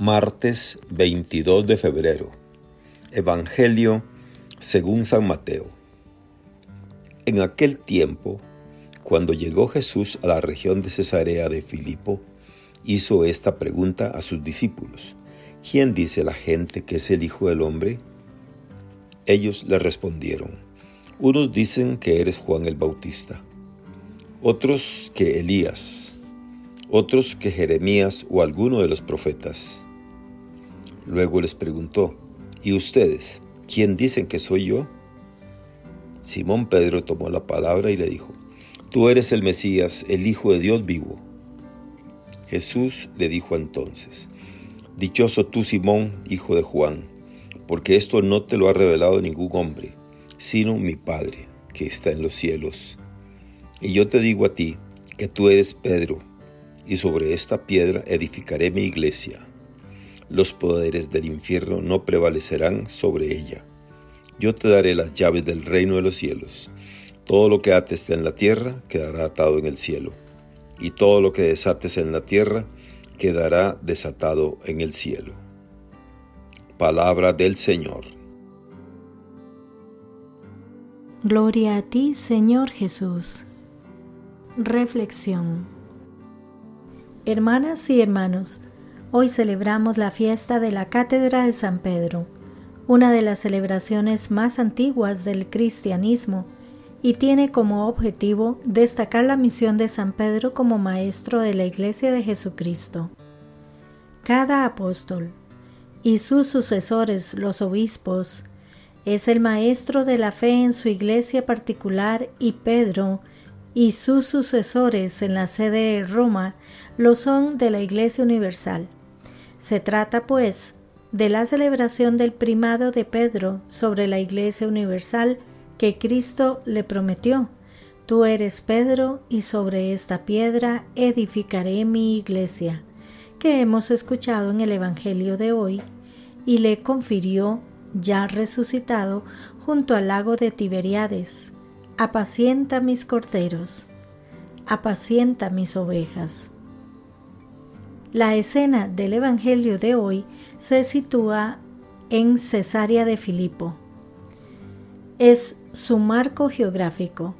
Martes 22 de febrero. Evangelio según San Mateo. En aquel tiempo, cuando llegó Jesús a la región de Cesarea de Filipo, hizo esta pregunta a sus discípulos. ¿Quién dice la gente que es el Hijo del Hombre? Ellos le respondieron. Unos dicen que eres Juan el Bautista, otros que Elías, otros que Jeremías o alguno de los profetas. Luego les preguntó, ¿y ustedes, quién dicen que soy yo? Simón Pedro tomó la palabra y le dijo, Tú eres el Mesías, el Hijo de Dios vivo. Jesús le dijo entonces, Dichoso tú, Simón, hijo de Juan, porque esto no te lo ha revelado ningún hombre, sino mi Padre, que está en los cielos. Y yo te digo a ti, que tú eres Pedro, y sobre esta piedra edificaré mi iglesia los poderes del infierno no prevalecerán sobre ella. Yo te daré las llaves del reino de los cielos. Todo lo que ates en la tierra quedará atado en el cielo, y todo lo que desates en la tierra quedará desatado en el cielo. Palabra del Señor. Gloria a ti, Señor Jesús. Reflexión. Hermanas y hermanos, Hoy celebramos la fiesta de la Cátedra de San Pedro, una de las celebraciones más antiguas del cristianismo, y tiene como objetivo destacar la misión de San Pedro como maestro de la Iglesia de Jesucristo. Cada apóstol y sus sucesores, los obispos, es el maestro de la fe en su iglesia particular y Pedro y sus sucesores en la sede de Roma lo son de la Iglesia Universal. Se trata, pues, de la celebración del primado de Pedro sobre la Iglesia Universal que Cristo le prometió. Tú eres Pedro y sobre esta piedra edificaré mi iglesia, que hemos escuchado en el Evangelio de hoy, y le confirió, ya resucitado, junto al lago de Tiberiades, apacienta mis corderos, apacienta mis ovejas. La escena del Evangelio de hoy se sitúa en Cesarea de Filipo. Es su marco geográfico.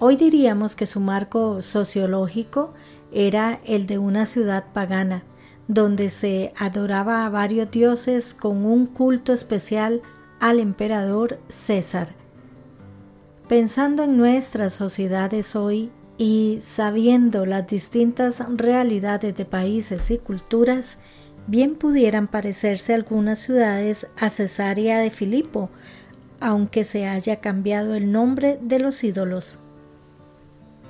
Hoy diríamos que su marco sociológico era el de una ciudad pagana, donde se adoraba a varios dioses con un culto especial al emperador César. Pensando en nuestras sociedades hoy, y sabiendo las distintas realidades de países y culturas, bien pudieran parecerse algunas ciudades a Cesarea de Filipo, aunque se haya cambiado el nombre de los ídolos.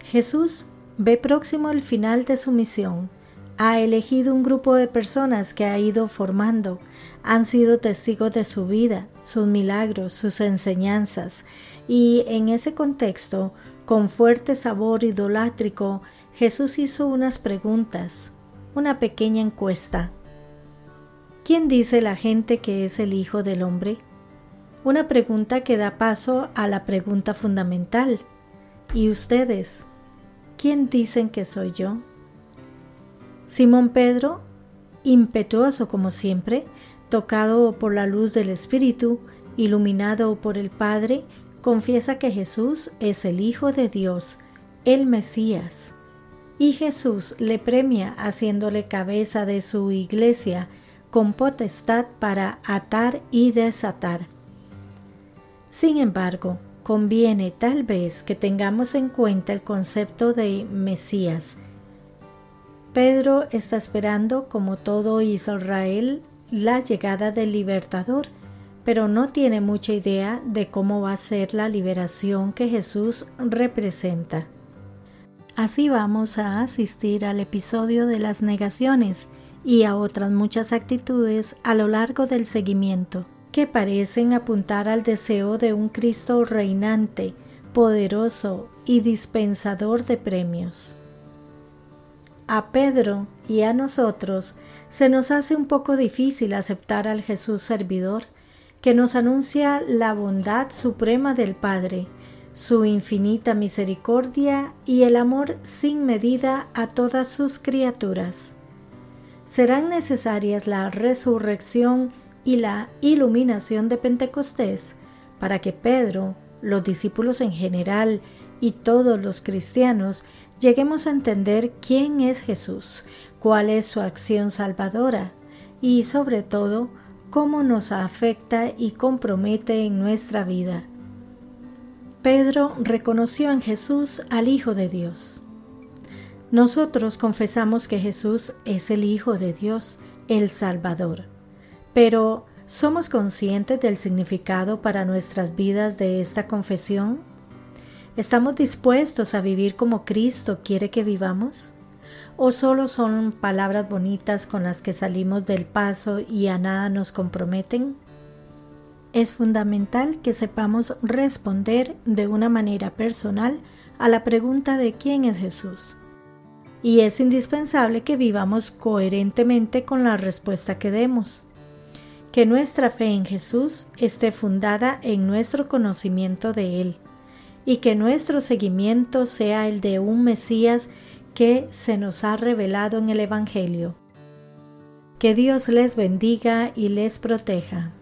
Jesús ve próximo el final de su misión. Ha elegido un grupo de personas que ha ido formando, han sido testigos de su vida, sus milagros, sus enseñanzas, y en ese contexto con fuerte sabor idolátrico, Jesús hizo unas preguntas, una pequeña encuesta. ¿Quién dice la gente que es el Hijo del Hombre? Una pregunta que da paso a la pregunta fundamental. ¿Y ustedes? ¿Quién dicen que soy yo? Simón Pedro, impetuoso como siempre, tocado por la luz del Espíritu, iluminado por el Padre, confiesa que Jesús es el Hijo de Dios, el Mesías. Y Jesús le premia haciéndole cabeza de su iglesia con potestad para atar y desatar. Sin embargo, conviene tal vez que tengamos en cuenta el concepto de Mesías. Pedro está esperando, como todo Israel, la llegada del libertador, pero no tiene mucha idea de cómo va a ser la liberación que Jesús representa. Así vamos a asistir al episodio de las negaciones y a otras muchas actitudes a lo largo del seguimiento, que parecen apuntar al deseo de un Cristo reinante, poderoso y dispensador de premios. A Pedro y a nosotros se nos hace un poco difícil aceptar al Jesús servidor, que nos anuncia la bondad suprema del Padre, su infinita misericordia y el amor sin medida a todas sus criaturas. serán necesarias la resurrección y la iluminación de Pentecostés para que Pedro, los discípulos en general y todos los cristianos lleguemos a entender quién es Jesús, cuál es su acción salvadora y sobre todo cómo nos afecta y compromete en nuestra vida. Pedro reconoció en Jesús al Hijo de Dios. Nosotros confesamos que Jesús es el Hijo de Dios, el Salvador, pero ¿somos conscientes del significado para nuestras vidas de esta confesión? ¿Estamos dispuestos a vivir como Cristo quiere que vivamos? ¿O solo son palabras bonitas con las que salimos del paso y a nada nos comprometen? Es fundamental que sepamos responder de una manera personal a la pregunta de quién es Jesús y es indispensable que vivamos coherentemente con la respuesta que demos. Que nuestra fe en Jesús esté fundada en nuestro conocimiento de Él y que nuestro seguimiento sea el de un Mesías que se nos ha revelado en el Evangelio. Que Dios les bendiga y les proteja.